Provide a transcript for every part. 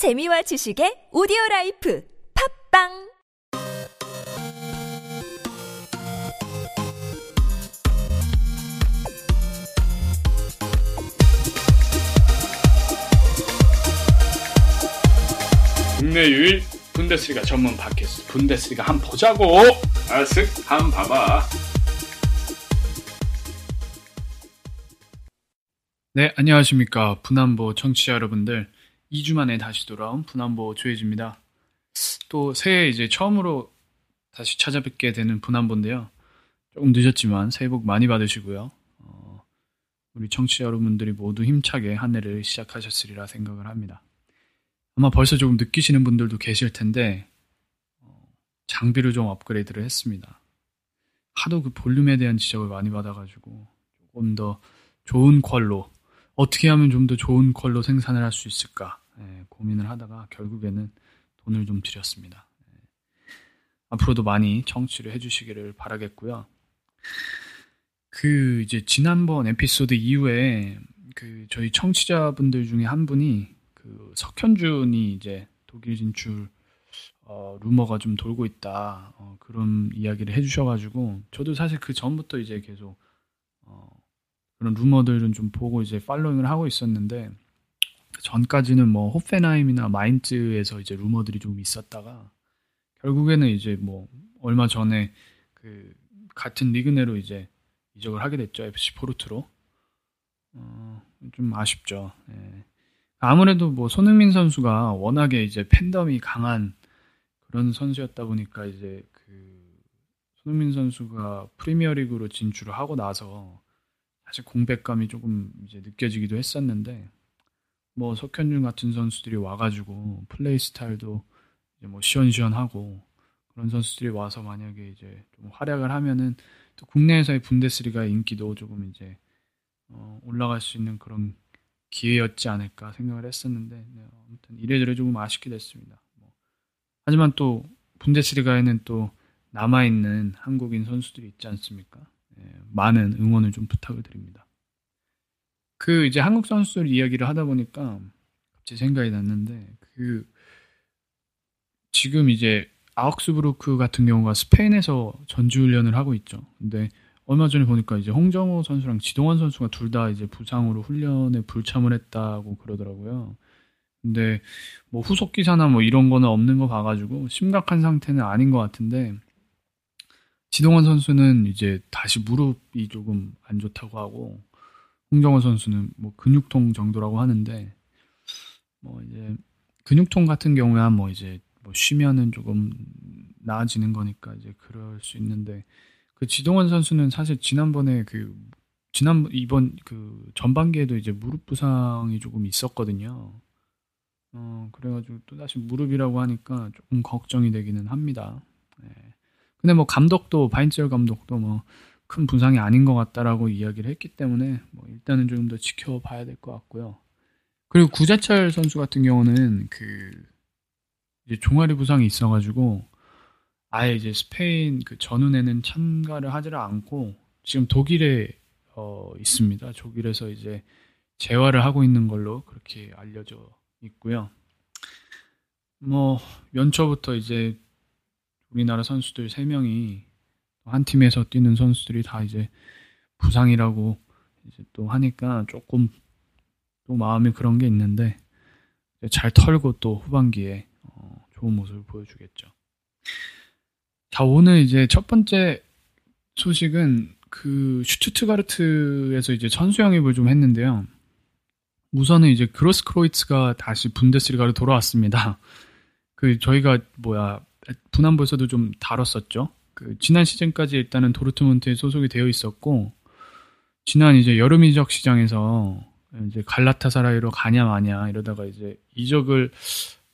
재미와 지식의 오디오 life 팟빵! 국내 유일 분데스리가 전문 팟캐스트 분데스리가 함 보자고! 아쓱 함 봐봐. 네 안녕하십니까. 분한보 청취자 여러분들 2주 만에 다시 돌아온 분한보 조혜지입니다. 또 새해 이제 처음으로 다시 찾아뵙게 되는 분한보인데요. 조금 늦었지만 새해 복 많이 받으시고요. 어, 우리 청취자 여러분들이 모두 힘차게 한 해를 시작하셨으리라 생각을 합니다. 아마 벌써 조금 느끼시는 분들도 계실 텐데 어, 장비를 좀 업그레이드를 했습니다. 하도 그 볼륨에 대한 지적을 많이 받아가지고 조금 더 좋은 퀄로 어떻게 하면 좀 더 좋은 퀄로 생산을 할 수 있을까 예, 고민을 하다가 결국에는 돈을 좀 들였습니다. 예. 앞으로도 많이 청취를 해주시기를 바라겠고요. 그 이제 지난번 에피소드 이후에 그 저희 청취자분들 중에 한 분이 그 석현준이 이제 독일 진출 어, 루머가 좀 돌고 있다 어, 그런 이야기를 해주셔가지고 저도 사실 그 전부터 이제 계속 어, 그런 루머들은 좀 보고 이제 팔로잉을 하고 있었는데 그 전까지는 뭐 호펜하임이나 마인츠에서 이제 루머들이 좀 있었다가 결국에는 이제 뭐 얼마 전에 그 같은 리그 내로 이제 이적을 하게 됐죠 FC 포르투로 어, 좀 아쉽죠. 예. 아무래도 뭐 손흥민 선수가 워낙에 이제 팬덤이 강한 그런 선수였다 보니까 이제 그 손흥민 선수가 프리미어리그로 진출을 하고 나서 사실 공백감이 조금 이제 느껴지기도 했었는데 뭐 석현준 같은 선수들이 와가지고 플레이 스타일도 이제 뭐 시원시원하고 그런 선수들이 와서 만약에 이제 좀 활약을 하면은 또 국내에서의 분데스리가 인기도 조금 이제 어 올라갈 수 있는 그런 기회였지 않을까 생각을 했었는데 네, 아무튼 이래저래 조금 아쉽게 됐습니다. 뭐. 하지만 또 분데스리가에는 또 남아 있는 한국인 선수들이 있지 않습니까? 네, 많은 응원을 좀 부탁을 드립니다. 그 이제 한국 선수들 이야기를 하다 보니까 갑자기 생각이 났는데 그 지금 이제 아욱스부르크 같은 경우가 스페인에서 전지훈련을 하고 있죠. 근데 얼마 전에 보니까 이제 홍정호 선수랑 지동원 선수가 둘 다 이제 부상으로 훈련에 불참을 했다고 그러더라고요. 근데 뭐 후속 기사나 뭐 이런 거는 없는 거 봐가지고 심각한 상태는 아닌 것 같은데 지동원 선수는 이제 다시 무릎이 조금 안 좋다고 하고 홍정호 선수는 뭐 근육통 정도라고 하는데 뭐 이제 근육통 같은 경우야 뭐 이제 뭐 쉬면은 조금 나아지는 거니까 이제 그럴 수 있는데 그 지동원 선수는 사실 지난번에 그 지난 이번 그 전반기에도 이제 무릎 부상이 조금 있었거든요. 어 그래가지고 또 다시 무릎이라고 하니까 조금 걱정이 되기는 합니다. 네. 근데 뭐 감독도 바인철 감독도 뭐 큰 부상이 아닌 것 같다라고 이야기를 했기 때문에 뭐 일단은 조금 더 지켜봐야 될 것 같고요. 그리고 구자철 선수 같은 경우는 그 종아리 부상이 있어가지고 아예 이제 스페인 그 전운에는 참가를 하지를 않고 지금 독일에 어, 있습니다. 독일에서 이제 재활을 하고 있는 걸로 그렇게 알려져 있고요. 뭐 연초부터 이제 우리나라 선수들 3명이 한 팀에서 뛰는 선수들이 다 이제 부상이라고 이제 또 하니까 조금 또 마음이 그런 게 있는데 잘 털고 또 후반기에 어, 좋은 모습을 보여주겠죠. 자, 오늘 이제 첫 번째 소식은 그 슈투트가르트에서 이제 선수 영입을 좀 했는데요. 우선은 이제 그로스크로이츠가 다시 분데스리가로 돌아왔습니다. 그 저희가 뭐야 분한부에서도 좀 다뤘었죠. 그 지난 시즌까지 일단은 도르트문트에 소속이 되어 있었고 지난 이제 여름 이적 시장에서 이제 갈라타사라이로 가냐 마냐 이러다가 이제 이적을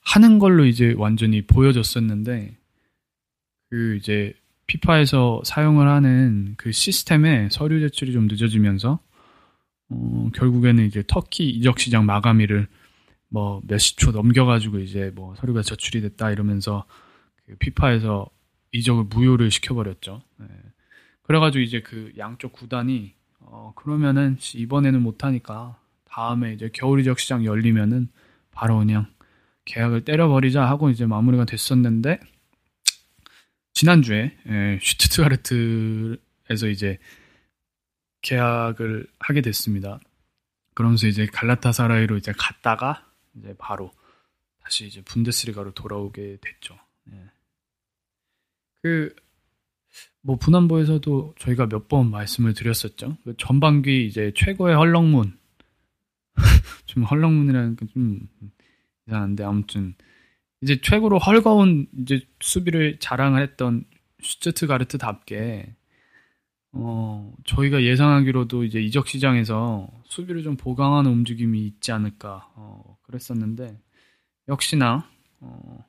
하는 걸로 이제 완전히 보여졌었는데 그 이제 피파에서 사용을 하는 그 시스템의 서류 제출이 좀 늦어지면서 어, 결국에는 이제 터키 이적 시장 마감일을 뭐 몇십 초 넘겨가지고 이제 뭐 서류가 제출이 됐다 이러면서 그 피파에서 이적을 무효를 시켜버렸죠. 네. 그래가지고 이제 그 양쪽 구단이 어 그러면은 이번에는 못하니까 다음에 이제 겨울 이적 시장 열리면은 바로 그냥 계약을 때려버리자 하고 이제 마무리가 됐었는데 지난주에 예, 슈투트가르트에서 이제 계약을 하게 됐습니다. 그러면서 이제 갈라타사라이로 이제 갔다가 이제 바로 다시 이제 분데스리가로 돌아오게 됐죠. 예. 그 뭐 분한보에서도 저희가 몇 번 말씀을 드렸었죠. 그 전반기 이제 최고의 헐렁문 좀 헐렁문이라는 게 좀 이상한데 아무튼 이제 최고로 헐거운 이제 수비를 자랑을 했던 슈트트가르트답게 어 저희가 예상하기로도 이제 이적 시장에서 수비를 좀 보강하는 움직임이 있지 않을까 어 그랬었는데 역시나 어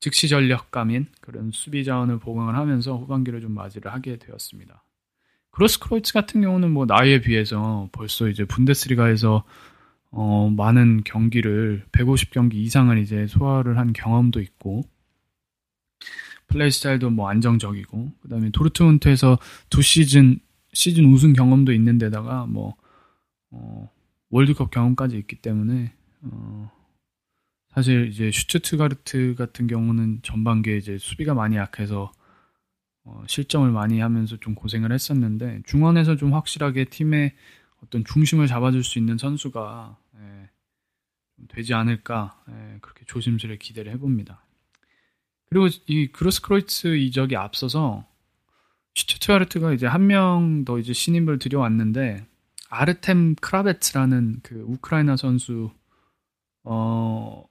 즉시 전력감인 그런 수비 자원을 보강을 하면서 후반기를 좀 맞이를 하게 되었습니다. 그로스크로이츠 같은 경우는 뭐 나이에 비해서 벌써 이제 분데스리가에서 어, 많은 경기를 150경기 이상을 이제 소화를 한 경험도 있고 플레이 스타일도 뭐 안정적이고 그다음에 도르트문트에서 두 시즌 시즌 우승 경험도 있는 데다가 뭐 어, 월드컵 경험까지 있기 때문에 어, 사실 이제 슈트트가르트 같은 경우는 전반기에 이제 수비가 많이 약해서 어, 실점을 많이 하면서 좀 고생을 했었는데 중원에서 좀 확실하게 팀의 어떤 중심을 잡아줄 수 있는 선수가 예, 되지 않을까 예, 그렇게 조심스레 기대를 해봅니다. 그리고 이 그로스크로이츠 이적이 앞서서 슈투트가르트가 이제 한 명 더 이제 신임을 들여왔는데 아르템 크라베츠라는 그 우크라이나 선수 어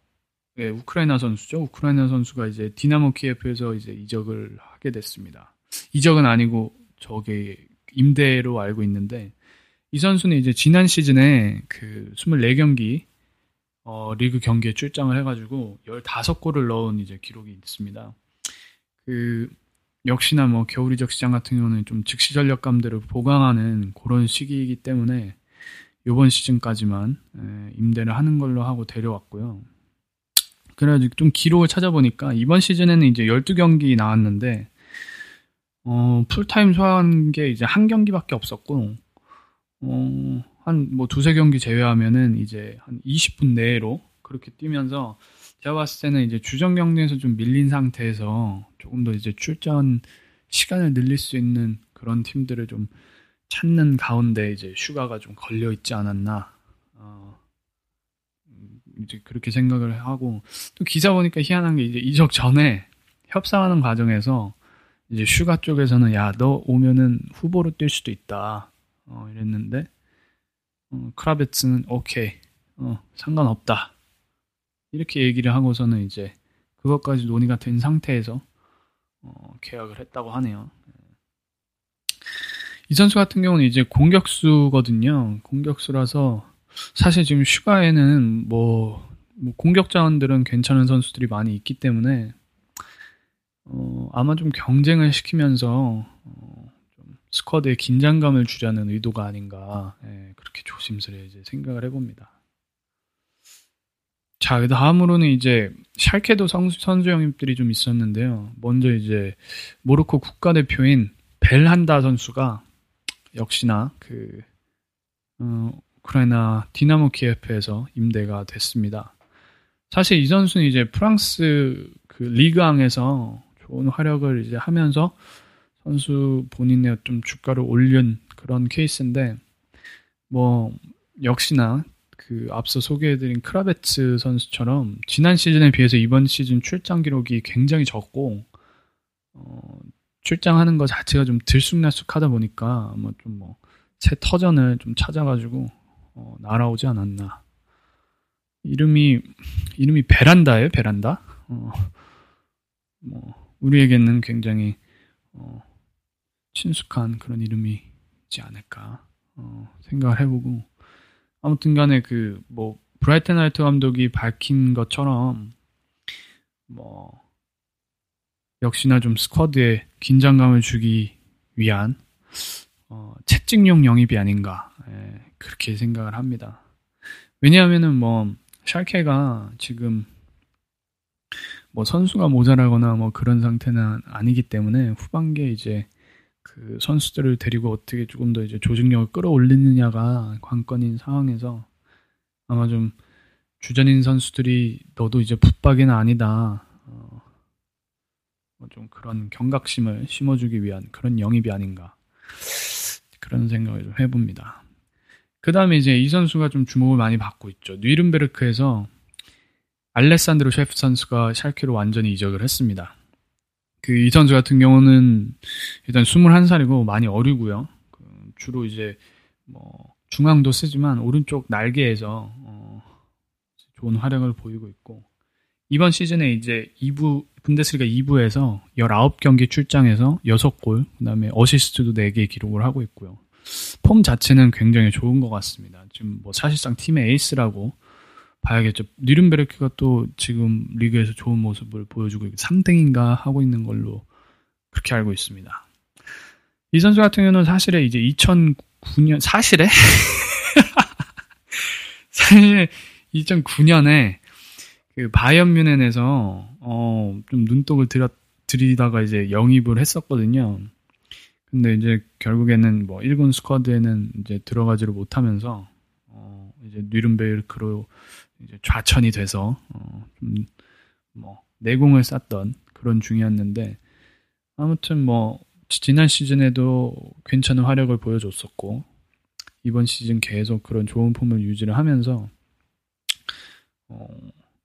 예, 우크라이나 선수죠. 우크라이나 선수가 이제 디나모 키예프에서 이제 이적을 하게 됐습니다. 이적은 아니고 저게 임대로 알고 있는데 이 선수는 이제 지난 시즌에 그 24경기 어, 리그 경기에 출장을 해가지고 15골을 넣은 이제 기록이 있습니다. 그 역시나 뭐 겨울 이적 시장 같은 경우는 좀 즉시 전력감들을 보강하는 그런 시기이기 때문에 이번 시즌까지만 임대를 하는 걸로 하고 데려왔고요. 그래가지고 좀 기록을 찾아보니까 이번 시즌에는 이제 12경기 나왔는데 어, 풀타임 소화한 게 이제 한 경기밖에 없었고 어, 한 뭐 두세 경기 제외하면은 이제 한 20분 내로 그렇게 뛰면서 제가 봤을 때는 이제 주전 경기에서 좀 밀린 상태에서 조금 더 이제 출전 시간을 늘릴 수 있는 그런 팀들을 좀 찾는 가운데 이제 슈가가 좀 걸려 있지 않았나 어, 이제 그렇게 생각을 하고 또 기사 보니까 희한한 게 이제 이적 전에 협상하는 과정에서 이제 슈가 쪽에서는 야 너 오면은 후보로 뛸 수도 있다 어, 이랬는데 어, 크라베츠는 오케이 어, 상관없다 이렇게 얘기를 하고서는 이제 그것까지 논의가 된 상태에서 어, 계약을 했다고 하네요. 이 선수 같은 경우는 이제 공격수거든요. 공격수라서 사실 지금 슈가에는 뭐, 뭐 공격 자원들은 괜찮은 선수들이 많이 있기 때문에 어, 아마 좀 경쟁을 시키면서 어, 좀 스쿼드에 긴장감을 주려는 의도가 아닌가 예, 그렇게 조심스레 이제 생각을 해봅니다. 자, 다음으로는 이제 샬케도 선수, 선수 영입들이 좀 있었는데요. 먼저 이제 모로코 국가대표인 벨한다 선수가 역시나 그 어, 우크라이나 디나모 키예프에서 임대가 됐습니다. 사실 이 선수는 이제 프랑스 그 리그왕에서 좋은 활약을 이제 하면서 선수 본인의 좀 주가를 올린 그런 케이스인데 뭐 역시나 그 앞서 소개해드린 크라베츠 선수처럼 지난 시즌에 비해서 이번 시즌 출장 기록이 굉장히 적고 어, 출장하는 것 자체가 좀 들쑥날쑥하다 보니까 뭐좀뭐새 터전을 좀 찾아가지고 어, 날아오지 않았나. 이름이 이름이 베란다예요, 베란다. 어, 뭐 우리에게는 굉장히 어, 친숙한 그런 이름이지 않을까 어, 생각을 해보고 아무튼 간에 그 뭐 브라이튼 하이트 감독이 밝힌 것처럼 뭐 역시나 좀 스쿼드에 긴장감을 주기 위한 어, 채찍용 영입이 아닌가 예, 그렇게 생각을 합니다. 왜냐하면은 뭐 샬케가 지금 뭐 선수가 모자라거나 뭐 그런 상태는 아니기 때문에 후반기에 이제 그 선수들을 데리고 어떻게 조금 더 이제 조직력을 끌어올리느냐가 관건인 상황에서 아마 좀 주전인 선수들이 너도 이제 붙박이는 아니다. 어, 뭐좀 그런 경각심을 심어주기 위한 그런 영입이 아닌가. 그런 생각을 좀 해봅니다. 그 다음에 이제 이 선수가 좀 주목을 많이 받고 있죠. 뉘른베르크에서 알레산드로 셰프 선수가 샬케로 완전히 이적을 했습니다. 그 이 선수 같은 경우는 일단 21살이고 많이 어리고요. 그 주로 이제 뭐 중앙도 쓰지만 오른쪽 날개에서 어 좋은 활약을 보이고 있고 이번 시즌에 이제 2부 분데스리가 2부에서 19경기 출장해서 6골, 그다음에 어시스트도 4개 기록을 하고 있고요. 폼 자체는 굉장히 좋은 것 같습니다. 지금 뭐 사실상 팀의 에이스라고 봐야겠죠. 니른베르크가 또 지금 리그에서 좋은 모습을 보여주고 3등인가 하고 있는 걸로 그렇게 알고 있습니다. 이 선수 같은 경우는 사실에 이제 2009년 사실에 사실 2009년에 그 바이언 뮌헨에서 어 좀 눈독을 들여 들이다가 이제 영입을 했었거든요. 근데 이제 결국에는 뭐 1군 스쿼드에는 이제 들어가지를 못하면서 어 이제 뉘른베르크로 이제 좌천이 돼서 어좀뭐 내공을 쌓던 그런 중이었는데 아무튼 뭐 지난 시즌에도 괜찮은 활약을 보여줬었고 이번 시즌 계속 그런 좋은 폼을 유지를 하면서 어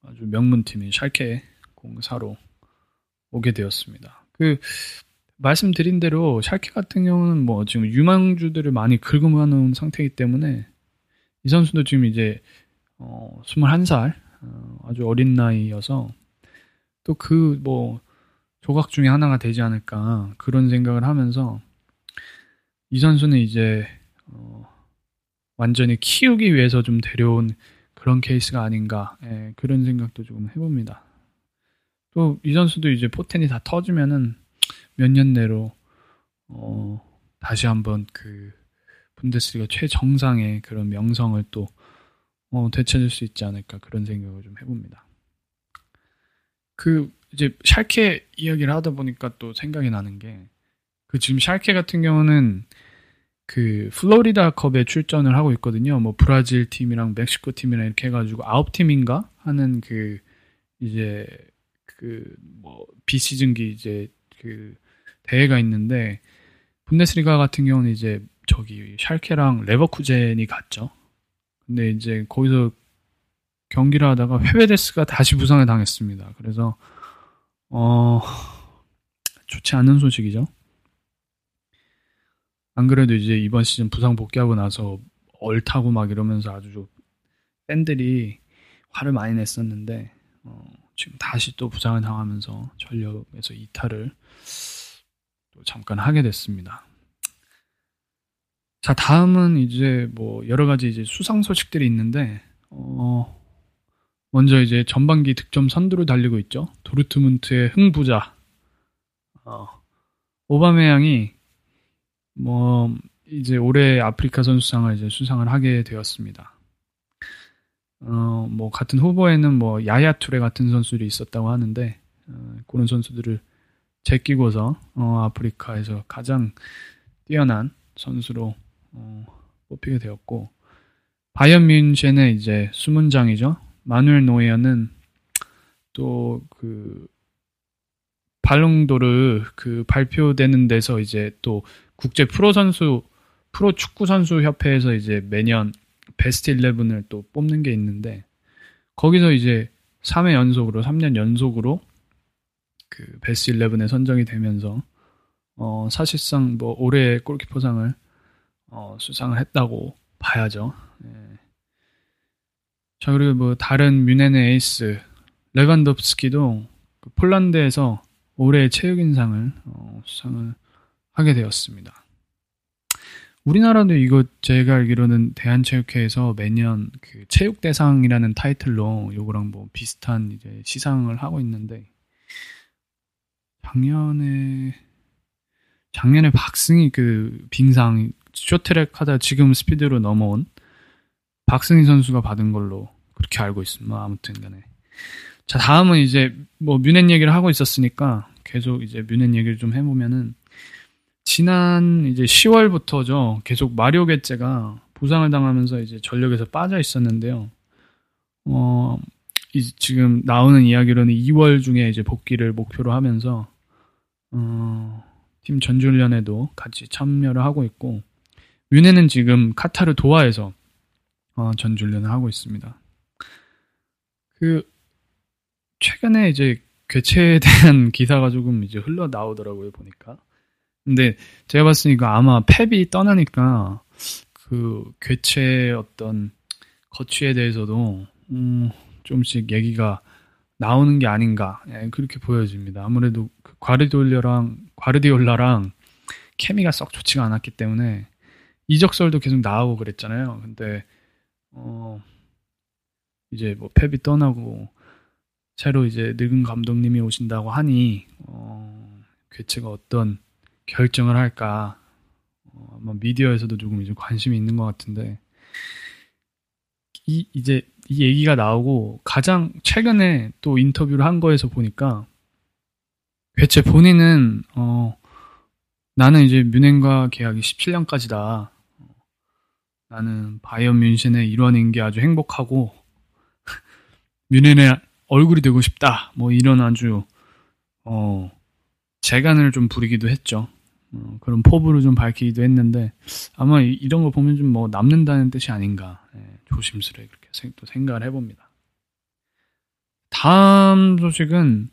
아주 명문 팀인 샬케 공사로 오게 되었습니다. 그 말씀드린 대로 샬케 같은 경우는 뭐 지금 유망주들을 많이 긁어모아 놓은 상태이기 때문에 이 선수도 지금 이제 어 21살 어, 아주 어린 나이여서 또 그 뭐 조각 중에 하나가 되지 않을까 그런 생각을 하면서 이 선수는 이제 어 완전히 키우기 위해서 좀 데려온 그런 케이스가 아닌가 예, 그런 생각도 조금 해봅니다. 또 이 선수도 이제 포텐이 다 터지면은 몇 년 내로 어, 다시 한번 그 분데스리가 최정상의 그런 명성을 또 어, 되찾을 수 있지 않을까 그런 생각을 좀 해봅니다. 그 이제 샬케 이야기를 하다 보니까 또 생각이 나는 게 그 지금 샬케 같은 경우는 그 플로리다 컵에 출전을 하고 있거든요. 뭐 브라질 팀이랑 멕시코 팀이랑 이렇게 해가지고 아홉 팀인가 하는 그 이제 그 뭐 비시즌기 이제 그 대회가 있는데 분데스리가 같은 경우는 이제 저기 샬케랑 레버쿠젠이 갔죠. 근데 이제 거기서 경기를 하다가 회베데스가 다시 부상을 당했습니다. 그래서 어 좋지 않은 소식이죠. 안 그래도 이제 이번 시즌 부상 복귀하고 나서 얼타고 막 이러면서 아주 팬들이 화를 많이 냈었는데 어, 지금 다시 또 부상을 당하면서 전력에서 이탈을 또 잠깐 하게 됐습니다. 자 다음은 이제 뭐 여러 가지 이제 수상 소식들이 있는데 어, 먼저 이제 전반기 득점 선두를 달리고 있죠. 도르트문트의 흥부자 어, 오바메양이 뭐 이제 올해 아프리카 선수상을 이제 수상을 하게 되었습니다. 어, 뭐 같은 후보에는 뭐 야야 투레 같은 선수들이 있었다고 하는데 어, 그런 선수들을 제끼고서 어, 아프리카에서 가장 뛰어난 선수로 어, 뽑히게 되었고 바이언 뮌헨의 이제 수문장이죠. 마누엘 노이어는 또 그 발롱도르 그 발표되는 데서 이제 또 국제 프로 선수 프로 축구 선수 협회에서 이제 매년 베스트 11을 또 뽑는 게 있는데 거기서 이제 3회 연속으로 3년 연속으로 그 베스트 11에 선정이 되면서 어 사실상 뭐 올해 골키퍼상을 어 수상을 했다고 봐야죠. 예. 자 그리고 뭐 다른 뮌헨의 에이스 레반덥스키도 그 폴란드에서 올해 체육인상을 어, 수상을 하게 되었습니다. 우리나라도 이거 제가 알기로는 대한체육회에서 매년 그 체육대상이라는 타이틀로 요거랑 뭐 비슷한 이제 시상을 하고 있는데 작년에 작년에 박승희 그 빙상 쇼트랙 하다 지금 스피드로 넘어온 박승희 선수가 받은 걸로 그렇게 알고 있습니다. 뭐 아무튼 간에. 자, 다음은 이제 뭐 뮌헨 얘기를 하고 있었으니까 계속 이제 뮌헨 얘기를 좀 해보면은 지난 이제 10월부터죠. 계속 마리오 게제가 부상을 당하면서 이제 전력에서 빠져 있었는데요. 어, 지금 나오는 이야기로는 2월 중에 이제 복귀를 목표로 하면서 어, 팀 전주훈련에도 같이 참여를 하고 있고 윤혜는 지금 카타르 도하에서 어, 전주훈련을 하고 있습니다. 그 최근에 이제 괴체에 대한 기사가 조금 이제 흘러 나오더라고요 보니까. 근데 제가 봤으니까 아마 펩이 떠나니까 그 괴체의 어떤 거취에 대해서도 음, 좀씩 얘기가 나오는 게 아닌가 예, 그렇게 보여집니다. 아무래도 그 과르디올라랑 과르디올라랑 케미가 썩 좋지가 않았기 때문에 이적설도 계속 나오고 그랬잖아요. 근데 어 이제 뭐 펩이 떠나고 새로 이제 늙은 감독님이 오신다고 하니 어 괴체가 어떤 결정을 할까 어, 아마 미디어에서도 조금 이제 관심이 있는 것 같은데 이 이제 이 얘기가 나오고 가장 최근에 또 인터뷰를 한 거에서 보니까 괴체 본인은 어 나는 이제 뮌헨과 계약이 17년까지다. 나는 바이언 뮌헨의 일원인 게 아주 행복하고 뮌헨의 얼굴이 되고 싶다. 뭐 이런 아주 어 재간을 좀 부리기도 했죠. 어, 그런 포부를 좀 밝히기도 했는데 아마 이, 런 거 보면 좀 뭐 남는다는 뜻이 아닌가 예, 조심스레 그렇게 또 생각을 해봅니다. 다음 소식은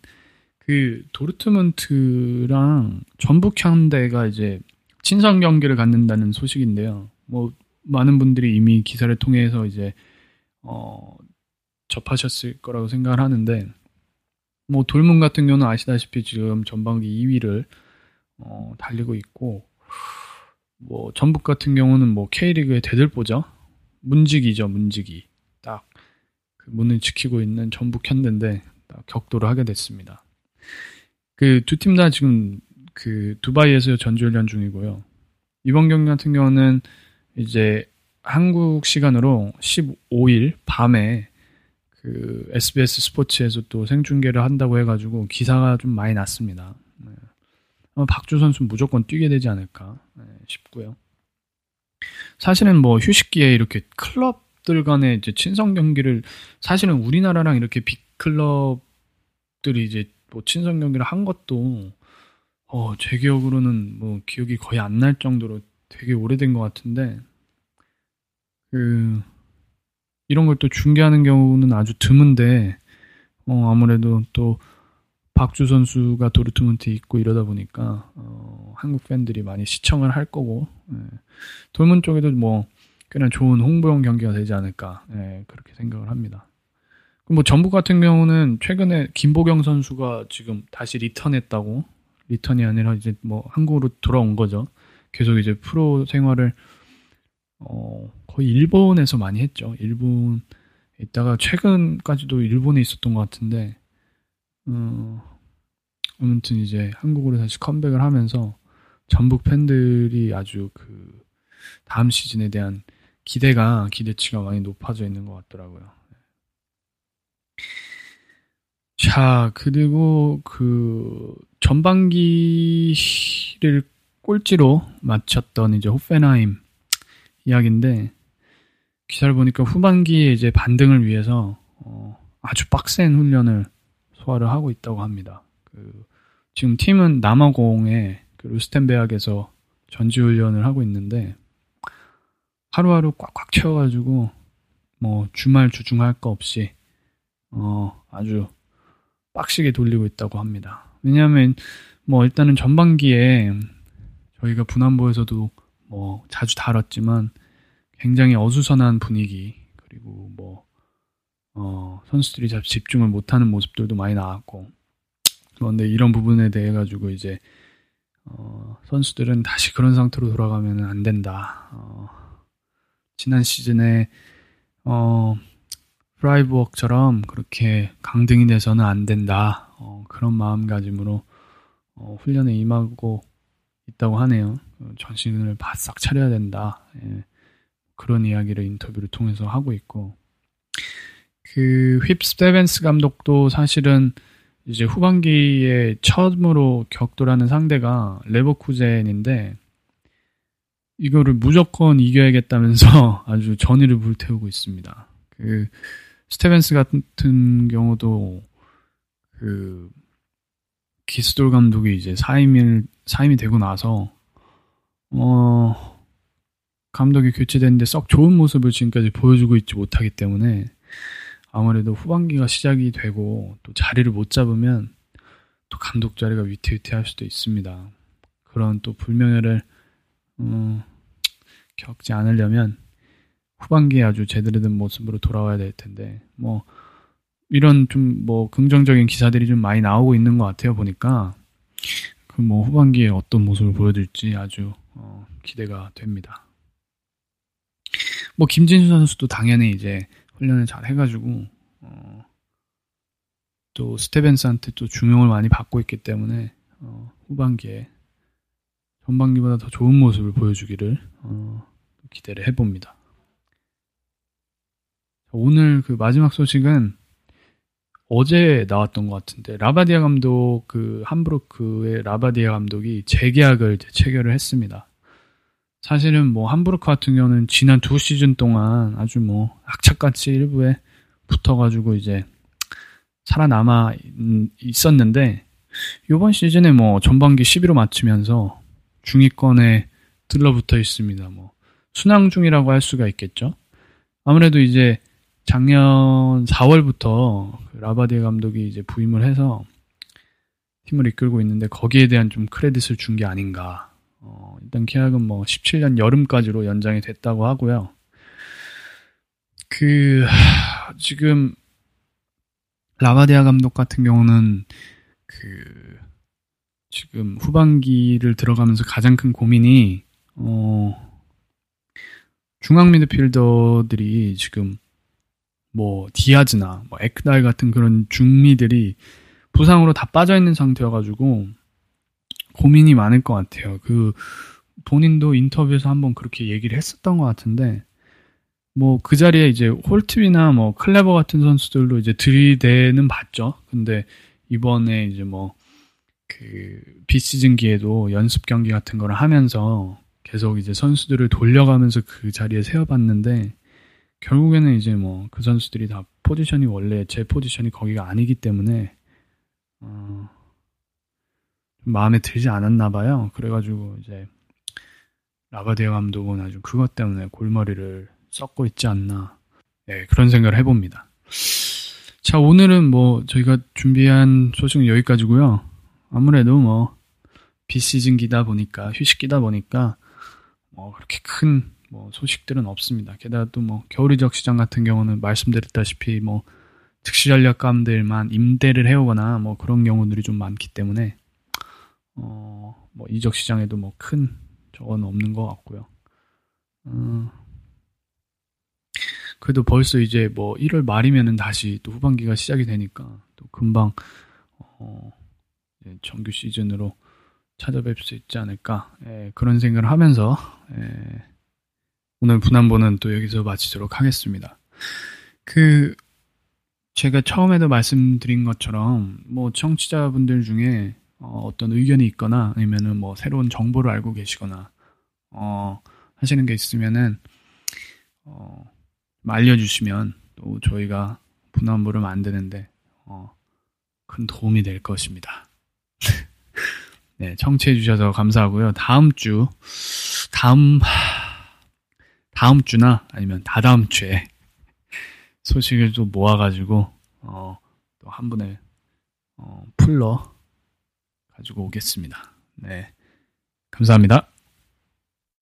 그 도르트문트랑 전북 현대가 이제 친선 경기를 갖는다는 소식인데요. 뭐 많은 분들이 이미 기사를 통해서 이제 어 접하셨을 거라고 생각을 하는데 뭐 돌문 같은 경우는 아시다시피 지금 전반기 2위를 어, 달리고 있고 뭐 전북 같은 경우는 뭐 K리그의 대들보죠. 문지기죠, 문지기. 딱 그 문을 지키고 있는 전북 현대인데 격돌을 하게 됐습니다. 그 두 팀 다 지금 그 두바이에서 전주훈련 중이고요. 이번 경기 같은 경우는 이제 한국 시간으로 15일 밤에 그 SBS 스포츠에서 또 생중계를 한다고 해가지고 기사가 좀 많이 났습니다. 네. 박주 선수 무조건 뛰게 되지 않을까 네, 싶고요. 사실은 뭐 휴식기에 이렇게 클럽들 간의 이제 친선 경기를 사실은 우리나라랑 이렇게 빅 클럽들이 이제 뭐 친선 경기를 한 것도 어, 제 기억으로는 뭐 기억이 거의 안 날 정도로 되게 오래된 것 같은데 그 이런 걸 또 중계하는 경우는 아주 드문데 어, 아무래도 또 박주 선수가 도르트문트에 있고 이러다 보니까 어, 한국 팬들이 많이 시청을 할 거고 예. 돌문 쪽에도 뭐 꽤나 좋은 홍보용 경기가 되지 않을까 예, 그렇게 생각을 합니다. 뭐 전북 같은 경우는 최근에 김보경 선수가 지금 다시 리턴했다고 리턴이 아니라 이제 뭐 한국으로 돌아온 거죠. 계속 이제 프로 생활을 어, 거의 일본에서 많이 했죠. 일본 있다가 최근까지도 일본에 있었던 것 같은데 어, 아무튼 이제 한국으로 다시 컴백을 하면서 전북 팬들이 아주 그 다음 시즌에 대한 기대가 기대치가 많이 높아져 있는 것 같더라고요. 자 그리고 그 전반기를 꼴찌로 마쳤던 이제 호펜하임 이야기인데 기사를 보니까 후반기에 이제 반등을 위해서 어, 아주 빡센 훈련을 소화를 하고 있다고 합니다. 그 지금 팀은 남아공의 그 루스텐베악에서 전지훈련을 하고 있는데 하루하루 꽉꽉 채워가지고 뭐 주말 주중할 거 없이 어 아주 빡시게 돌리고 있다고 합니다. 왜냐하면 뭐 일단은 전반기에 저희가 분한보에서도 뭐 자주 다뤘지만 굉장히 어수선한 분위기 그리고 뭐 어, 선수들이 잘 집중을 못하는 모습들도 많이 나왔고 그런데 이런 부분에 대해 가지고 이제 어, 선수들은 다시 그런 상태로 돌아가면 안 된다. 어, 지난 시즌에 어, 프라이브웍처럼 그렇게 강등이 돼서는 안 된다. 어, 그런 마음가짐으로 어, 훈련에 임하고 있다고 하네요. 정신을 바싹 차려야 된다. 예. 그런 이야기를 인터뷰를 통해서 하고 있고 그 휩 스테벤스 감독도 사실은 이제 후반기에 처음으로 격돌하는 상대가 레버쿠젠인데 이거를 무조건 이겨야겠다면서 아주 전의를 불태우고 있습니다. 그 스테벤스 같은 경우도 그 기스돌 감독이 이제 사임을 사임이 되고 나서 어 감독이 교체됐는데 썩 좋은 모습을 지금까지 보여주고 있지 못하기 때문에 아무래도 후반기가 시작이 되고 또 자리를 못 잡으면 또 감독 자리가 위태위태할 수도 있습니다. 그런 또 불명예를 음, 겪지 않으려면 후반기에 아주 제대로 된 모습으로 돌아와야 될 텐데 뭐 이런 좀 뭐 긍정적인 기사들이 좀 많이 나오고 있는 것 같아요 보니까 그 뭐 후반기에 어떤 모습을 보여줄지 아주 어, 기대가 됩니다. 뭐 김진수 선수도 당연히 이제 훈련을 잘 해가지고 어, 또 스테벤스한테 또 중용을 많이 받고 있기 때문에 어, 후반기에 전반기보다 더 좋은 모습을 보여주기를 어, 기대를 해봅니다. 오늘 그 마지막 소식은 어제 나왔던 것 같은데 라바디아 감독 그 함부르크의 라바디아 감독이 재계약을 체결을 했습니다. 사실은 뭐 함부르크 같은 경우는 지난 두 시즌 동안 아주 뭐 악착같이 일부에 붙어가지고 이제 살아남아 있었는데 이번 시즌에 뭐 전반기 11호 맞추면서 중위권에 들러붙어 있습니다. 뭐 순항 중이라고 할 수가 있겠죠. 아무래도 이제 작년 4월부터 그 라바디에 감독이 이제 부임을 해서 팀을 이끌고 있는데 거기에 대한 좀 크레딧을 준 게 아닌가. 어, 일단 계약은 뭐 17년 여름까지로 연장이 됐다고 하고요. 그 지금 라바디아 감독 같은 경우는 그 지금 후반기를 들어가면서 가장 큰 고민이 어 중앙 미드필더들이 지금 뭐 디아즈나 뭐 에크달 같은 그런 중미들이 부상으로 다 빠져 있는 상태여가지고 고민이 많을 것 같아요. 그 본인도 인터뷰에서 한번 그렇게 얘기를 했었던 것 같은데 뭐 그 자리에 이제 홀트비나 뭐 클레버 같은 선수들로 이제 들이대는 봤죠. 근데 이번에 이제 뭐 그 비시즌기에도 연습 경기 같은 걸 하면서 계속 이제 선수들을 돌려가면서 그 자리에 세워봤는데 결국에는 이제 뭐 그 선수들이 다 포지션이 원래 제 포지션이 거기가 아니기 때문에 어, 마음에 들지 않았나 봐요. 그래가지고 이제 라바데어 감독은 아주 그것 때문에 골머리를 썩고 있지 않나 네, 그런 생각을 해봅니다. 자 오늘은 뭐 저희가 준비한 소식은 여기까지고요. 아무래도 뭐 비시즌기다 보니까 휴식기다 보니까 뭐 그렇게 큰 뭐 소식들은 없습니다. 게다가 또 뭐 겨울 이적 시장 같은 경우는 말씀드렸다시피 뭐 특시 전략감들만 임대를 해오거나 뭐 그런 경우들이 좀 많기 때문에 어 뭐 이적 시장에도 뭐 큰 저건 없는 것 같고요. 어, 그래도 벌써 이제 뭐 1월 말이면은 다시 또 후반기가 시작이 되니까 또 금방 어 정규 시즌으로 찾아뵐 수 있지 않을까 예, 그런 생각을 하면서 예, 오늘 분한보는 또 여기서 마치도록 하겠습니다. 그 제가 처음에도 말씀드린 것처럼 뭐 청취자분들 중에 어, 떤 의견이 있거나 아니면은 뭐 새로운 정보를 알고 계시거나 어, 하시는 게 있으면은 어, 알려주시면 또 저희가 분한보를 만드는데 어, 큰 도움이 될 것입니다. 네, 청취해 주셔서 감사하고요. 다음 주 다음 다음 주나 아니면 다다음 주에 소식을 좀 모아가지고 어, 또 한 분을 어, 풀러 가지고 오겠습니다. 네, 감사합니다.